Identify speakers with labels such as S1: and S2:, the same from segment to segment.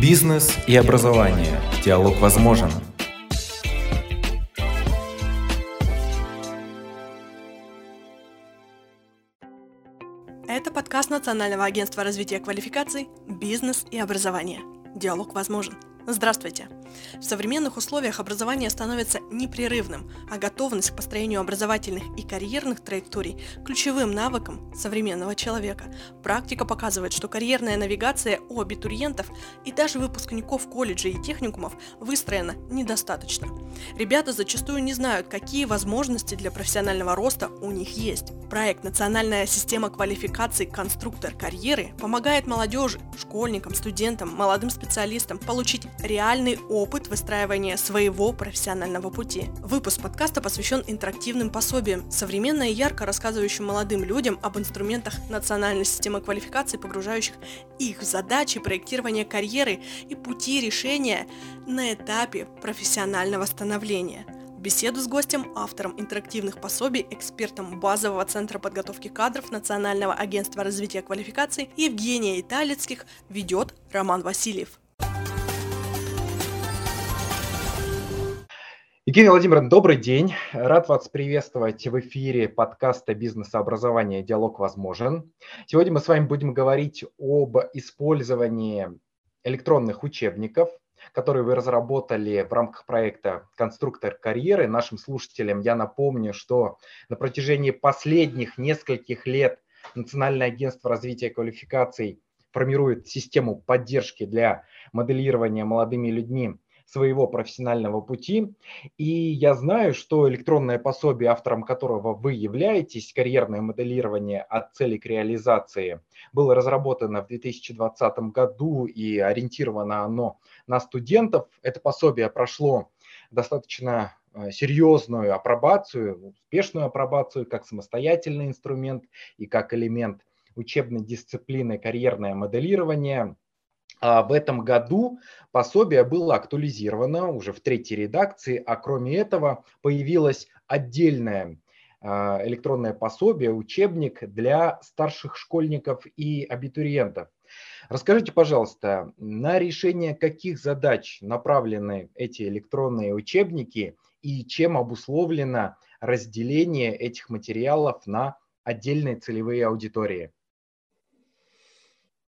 S1: Бизнес и образование. Диалог возможен.
S2: Это подкаст Национального агентства развития квалификаций «Бизнес и образование». Диалог возможен. Здравствуйте! В современных условиях образование становится непрерывным, а готовность к построению образовательных и карьерных траекторий – ключевым навыком современного человека. Практика показывает, что карьерная навигация у абитуриентов и даже выпускников колледжей и техникумов выстроена недостаточно. Ребята зачастую не знают, какие возможности для профессионального роста у них есть. Проект «Национальная система квалификаций конструктор карьеры» помогает молодежи, школьникам, студентам, молодым специалистам получить реальный опыт выстраивания своего профессионального пути. Выпуск подкаста посвящен интерактивным пособиям, современно и ярко рассказывающим молодым людям об инструментах национальной системы квалификации, погружающих их в задачи проектирования карьеры и пути решения на этапе профессионального становления – Беседу с гостем, автором интерактивных пособий, экспертом базового центра подготовки кадров Национального агентства развития квалификаций Евгения Италицких ведет Роман Васильев.
S3: Евгений Владимировна, добрый день. Рад вас приветствовать в эфире подкаста «Бизнес образование. Диалог возможен». Сегодня мы с вами будем говорить об использовании электронных учебников, которые вы разработали в рамках проекта «Конструктор карьеры». Нашим слушателям я напомню, что на протяжении последних нескольких лет Национальное агентство развития квалификаций формирует систему поддержки для моделирования молодыми людьми своего профессионального пути. И я знаю, что электронное пособие, автором которого вы являетесь, карьерное моделирование от цели к реализации, было разработано в 2020 году и ориентировано оно на студентов. Это пособие прошло достаточно э, серьезную апробацию, успешную апробацию как самостоятельный инструмент и как элемент учебной дисциплины карьерное моделирование – в этом году пособие было актуализировано уже в третьей редакции, а кроме этого появилось отдельное а, электронное пособие, учебник для старших школьников и абитуриентов. Расскажите, пожалуйста, на решение каких задач направлены эти электронные учебники и чем обусловлено разделение этих материалов на отдельные целевые аудитории?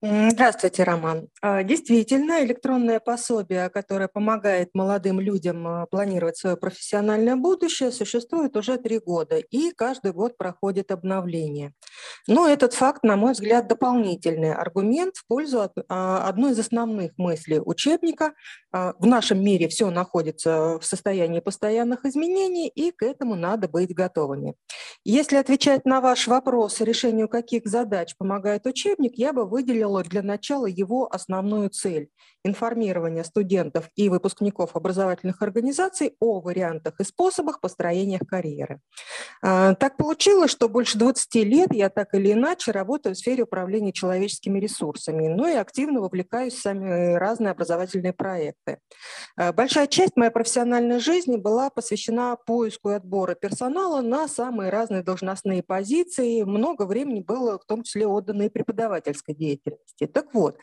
S4: Здравствуйте, Роман. А, действительно, электронное пособие, которое помогает молодым людям а, планировать свое профессиональное будущее, существует уже три года, и каждый год проходит обновление. Но этот факт, на мой взгляд, дополнительный аргумент в пользу а, одной из основных мыслей учебника. В нашем мире все находится в состоянии постоянных изменений, и к этому надо быть готовыми. Если отвечать на ваш вопрос, решению каких задач помогает учебник, я бы выделила выделила для начала его основную цель – информирование студентов и выпускников образовательных организаций о вариантах и способах построения карьеры. А, так получилось, что больше 20 лет я так или иначе работаю в сфере управления человеческими ресурсами, но и активно вовлекаюсь в самые разные образовательные проекты. А, большая часть моей профессиональной жизни была посвящена поиску и отбору персонала на самые разные должностные позиции. Много времени было в том числе отдано и преподавательской деятельности деятельности. Так вот,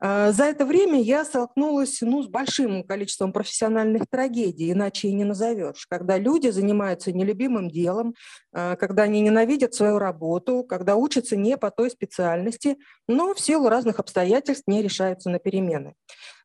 S4: а, за это время я столкнулась ну, с большим количеством профессиональных трагедий, иначе и не назовешь, когда люди занимаются нелюбимым делом, а, когда они ненавидят свою работу, когда учатся не по той специальности, но в силу разных обстоятельств не решаются на перемены.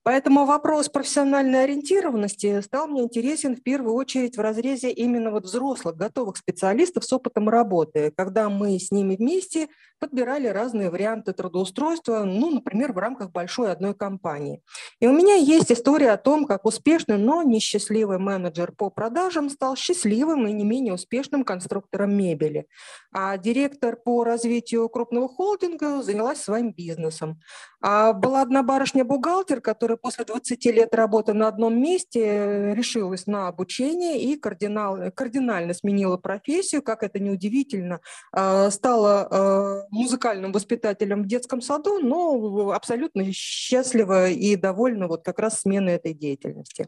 S4: Поэтому вопрос профессиональной ориентированности стал мне интересен в первую очередь в разрезе именно вот взрослых, готовых специалистов с опытом работы, когда мы с ними вместе подбирали разные варианты трудоустройства, ну, например, в рамках большой одной компании. И у меня есть история о том, как успешный, но несчастливый менеджер по продажам стал счастливым и не менее успешным конструктором мебели. А директор по развитию крупного холдинга занялась своим бизнесом. А была одна барышня-бухгалтер, которая после 20 лет работы на одном месте решилась на обучение и кардинал, кардинально сменила профессию, как это неудивительно, а, стала а, музыкальным воспитателем в детском саду, но абсолютно счастлива и довольна вот как раз сменой этой деятельности.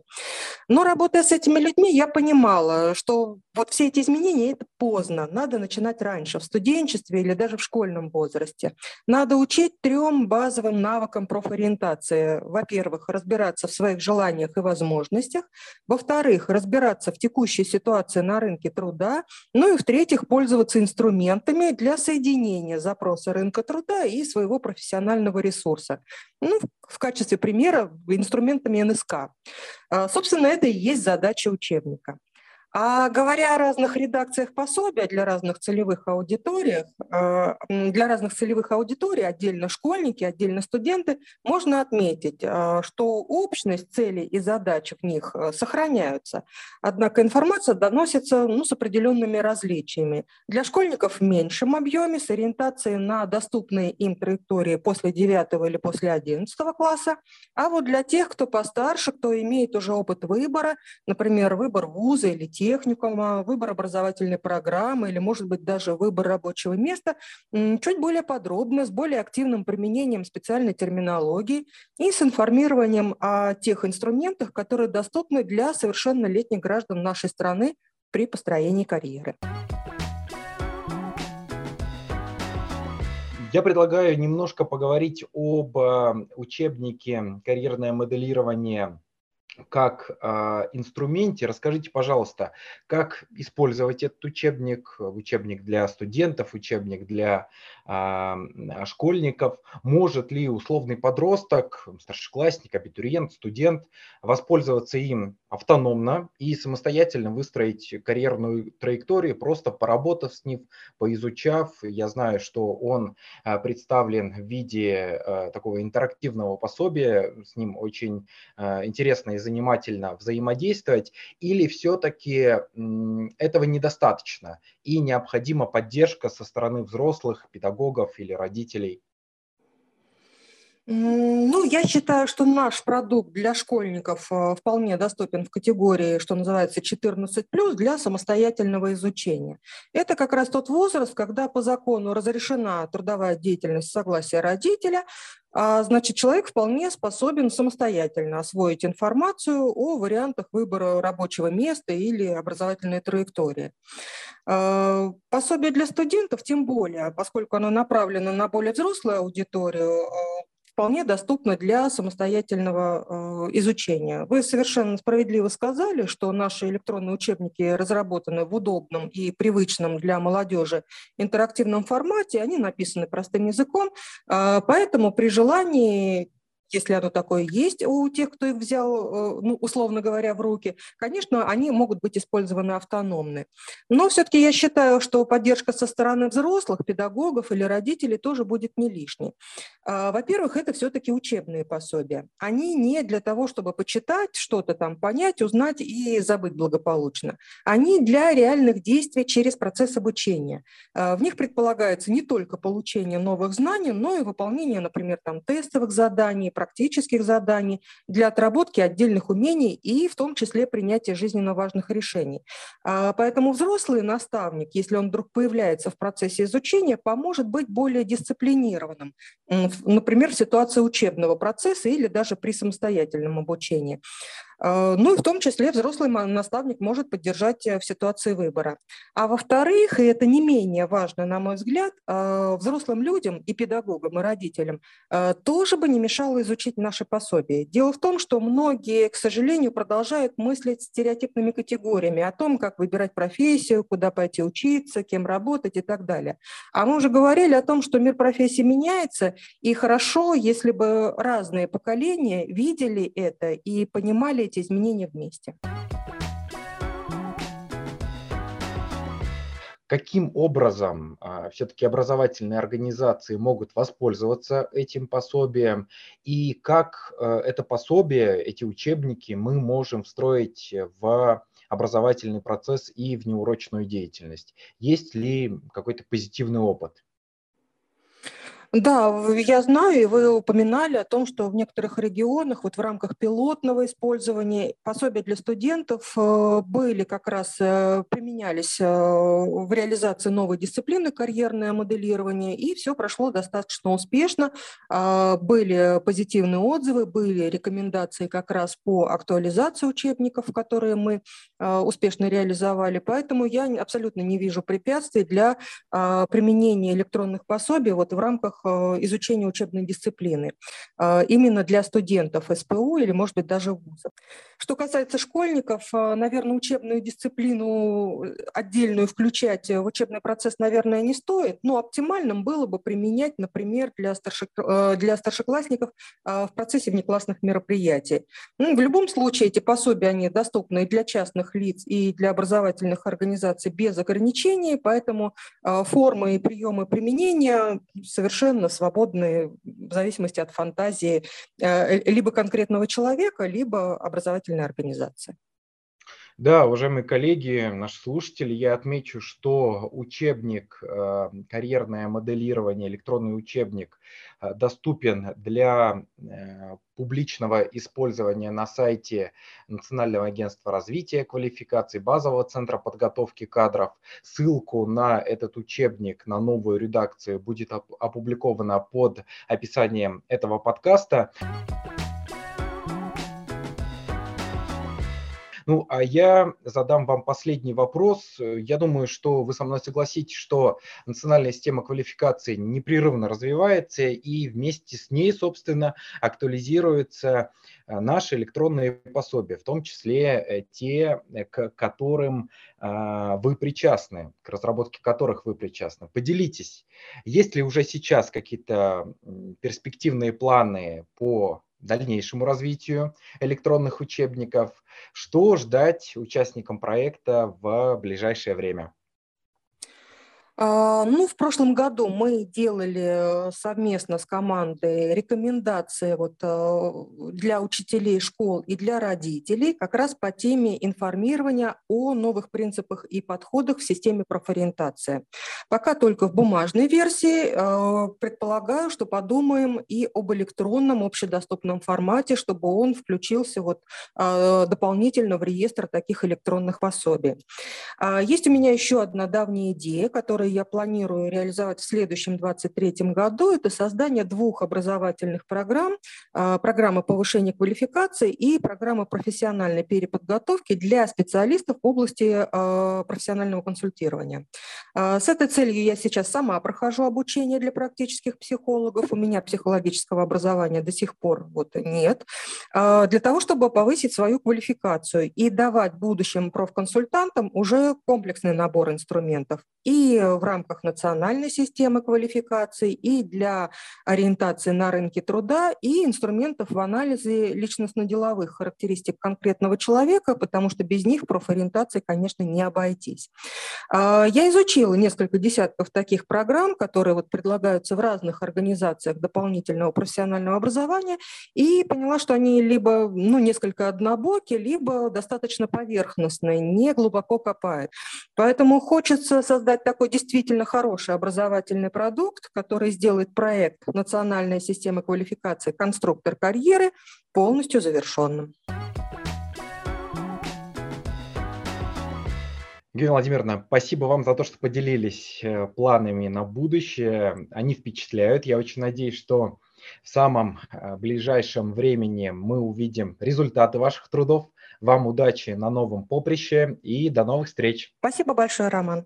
S4: Но работая с этими людьми, я понимала, что вот все эти изменения – это поздно, надо начинать раньше, в студенчестве или даже в школьном возрасте. Надо учить трем базовым навыкам профориентации. Во-первых, во-первых, разбираться в своих желаниях и возможностях, во-вторых, разбираться в текущей ситуации на рынке труда, ну и в-третьих, пользоваться инструментами для соединения запроса рынка труда и своего профессионального ресурса. Ну, в качестве примера инструментами НСК. А, собственно, это и есть задача учебника. А говоря о разных редакциях пособия для разных целевых аудиторий, э, для разных целевых аудиторий, отдельно школьники, отдельно студенты, можно отметить, э, что общность целей и задач в них э, сохраняются. Однако информация доносится ну, с определенными различиями. Для школьников в меньшем объеме, с ориентацией на доступные им траектории после 9 или после 11 класса, а вот для тех, кто постарше, кто имеет уже опыт выбора, например, выбор вуза или техникума, выбор образовательной программы или, может быть, даже выбор рабочего места чуть более подробно, с более активным применением специальной терминологии и с информированием о тех инструментах, которые доступны для совершеннолетних граждан нашей страны при построении карьеры.
S3: Я предлагаю немножко поговорить об э, учебнике «Карьерное моделирование как э, инструменте. Расскажите, пожалуйста, как использовать этот учебник, учебник для студентов, учебник для школьников. Может ли условный подросток, старшеклассник, абитуриент, студент воспользоваться им автономно и самостоятельно выстроить карьерную траекторию, просто поработав с ним, поизучав. Я знаю, что он э, представлен в виде такого интерактивного пособия, с ним очень интересно занимательно взаимодействовать, или все-таки этого недостаточно и необходима поддержка со стороны взрослых, педагогов или родителей?
S4: Ну, я считаю, что наш продукт для школьников э, вполне доступен в категории, что называется, 14 для самостоятельного изучения. Это как раз тот возраст, когда по закону разрешена трудовая деятельность согласия родителя, а, значит, человек вполне способен самостоятельно освоить информацию о вариантах выбора рабочего места или образовательной траектории. А, пособие для студентов тем более, поскольку оно направлено на более взрослую аудиторию, а, вполне доступна для самостоятельного э, изучения. Вы совершенно справедливо сказали, что наши электронные учебники разработаны в удобном и привычном для молодежи интерактивном формате, они написаны простым языком, э, поэтому при желании если оно такое есть у тех, кто их взял, э, ну, условно говоря, в руки, конечно, они могут быть использованы автономны. Но все-таки я считаю, что поддержка со стороны взрослых, педагогов или родителей тоже будет не лишней. А, во-первых, это все-таки учебные пособия. Они не для того, чтобы почитать, что-то там понять, узнать и забыть благополучно. Они для реальных действий через процесс обучения. А, в них предполагается не только получение новых знаний, но и выполнение, например, там, тестовых заданий, практических заданий, для отработки отдельных умений и в том числе принятия жизненно важных решений. А, поэтому взрослый наставник, если он вдруг появляется в процессе изучения, поможет быть более дисциплинированным, например, в ситуации учебного процесса или даже при самостоятельном обучении. А, ну и в том числе взрослый наставник может поддержать э, в ситуации выбора. А во-вторых, и это не менее важно, на мой взгляд, а, взрослым людям и педагогам, и родителям тоже бы не мешало изучить наши пособия. Дело в том, что многие, к сожалению, продолжают мыслить стереотипными категориями о том, как выбирать профессию, куда пойти учиться, кем работать и так далее. А мы уже говорили о том, что мир профессии меняется, и хорошо, если бы разные поколения видели это и понимали эти изменения вместе.
S3: Каким образом а, все-таки образовательные организации могут воспользоваться этим пособием и как а, это пособие, эти учебники мы можем встроить в образовательный процесс и в неурочную деятельность? Есть ли какой-то позитивный опыт?
S4: Да, я знаю, и вы упоминали о том, что в некоторых регионах вот в рамках пилотного использования пособия для студентов э, были как раз, э, применялись э, в реализации новой дисциплины карьерное моделирование, и все прошло достаточно успешно. А, были позитивные отзывы, были рекомендации как раз по актуализации учебников, которые мы успешно реализовали, поэтому я абсолютно не вижу препятствий для применения электронных пособий вот в рамках изучения учебной дисциплины именно для студентов СПУ или, может быть, даже вузов. Что касается школьников, наверное, учебную дисциплину отдельную включать в учебный процесс, наверное, не стоит, но оптимальным было бы применять, например, для, старшек... для старшеклассников в процессе внеклассных мероприятий. Ну, в любом случае эти пособия, они доступны и для частных лиц, и для образовательных организаций без ограничений, поэтому формы и приемы применения совершенно свободны в зависимости от фантазии э, либо конкретного человека, либо образовательной организации.
S3: Да, уважаемые коллеги, наши слушатели, я отмечу, что учебник э, «Карьерное моделирование», электронный учебник, э, доступен для э, публичного использования на сайте Национального агентства развития квалификаций, базового центра подготовки кадров. Ссылку на этот учебник, на новую редакцию будет опубликована под описанием этого подкаста. Ну, а я задам вам последний вопрос. Я думаю, что вы со мной согласитесь, что национальная система квалификации непрерывно развивается, и вместе с ней, собственно, актуализируются э, наши электронные пособия, в том числе э, те, э, к которым а, вы причастны, к разработке которых вы причастны. Поделитесь, есть ли уже сейчас какие-то перспективные планы по дальнейшему развитию электронных учебников. Что ждать участникам проекта в ближайшее время?
S4: А, ну, в прошлом году мы делали э, совместно с командой рекомендации вот э, для учителей школ и для родителей как раз по теме информирования о новых принципах и подходах в системе профориентации. Пока только в бумажной версии. Э, предполагаю, что подумаем и об электронном общедоступном формате, чтобы он включился вот дополнительно в реестр таких электронных пособий. А, есть у меня еще одна давняя идея, которая которые я планирую реализовать в следующем 2023 году, это создание двух образовательных программ. А, программа повышения квалификации и программа профессиональной переподготовки для специалистов в области а, профессионального консультирования. А, с этой целью я сейчас сама прохожу обучение для практических психологов. У меня психологического образования до сих пор вот нет. Для того, чтобы повысить свою квалификацию и давать будущим профконсультантам уже комплексный набор инструментов. И в рамках национальной системы квалификации и для ориентации на рынке труда и инструментов в анализе личностно-деловых характеристик конкретного человека, потому что без них профориентации, конечно, не обойтись. А, я изучила несколько десятков таких программ, которые вот предлагаются в разных организациях дополнительного профессионального образования, и поняла, что они либо ну, несколько однобоки, либо достаточно поверхностные, не глубоко копают. Поэтому хочется создать такой действительно хороший образовательный продукт, который сделает проект национальной системы квалификации «Конструктор карьеры» полностью завершенным.
S3: Евгения Владимировна, спасибо вам за то, что поделились э, планами на будущее. Они впечатляют. Я очень надеюсь, что в самом э, ближайшем времени мы увидим результаты ваших трудов. Вам удачи на новом поприще и до новых встреч.
S4: Спасибо большое, Роман.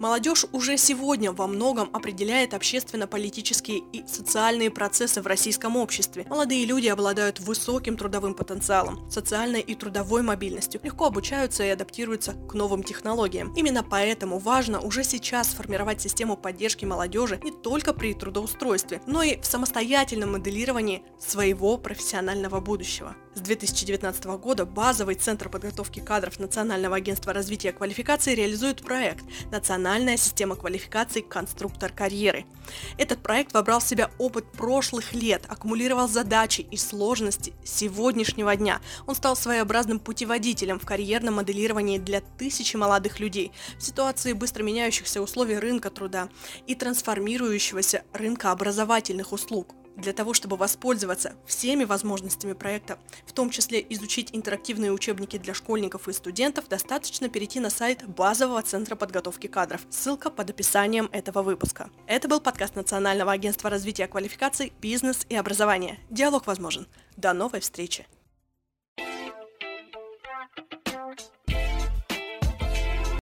S2: Молодежь уже сегодня во многом определяет общественно-политические и социальные процессы в российском обществе. Молодые люди обладают высоким трудовым потенциалом, социальной и трудовой мобильностью, легко обучаются и адаптируются к новым технологиям. Именно поэтому важно уже сейчас сформировать систему поддержки молодежи не только при трудоустройстве, но и в самостоятельном моделировании своего профессионального будущего. С 2019 года базовый центр подготовки кадров Национального агентства развития квалификации реализует проект «Национальная система квалификации конструктор карьеры». Этот проект вобрал в себя опыт прошлых лет, аккумулировал задачи и сложности сегодняшнего дня. Он стал своеобразным путеводителем в карьерном моделировании для тысячи молодых людей в ситуации быстро меняющихся условий рынка труда и трансформирующегося рынка образовательных услуг для того, чтобы воспользоваться всеми возможностями проекта, в том числе изучить интерактивные учебники для школьников и студентов, достаточно перейти на сайт базового центра подготовки кадров. Ссылка под описанием этого выпуска. Это был подкаст Национального агентства развития квалификаций, бизнес и образования. Диалог возможен. До новой встречи!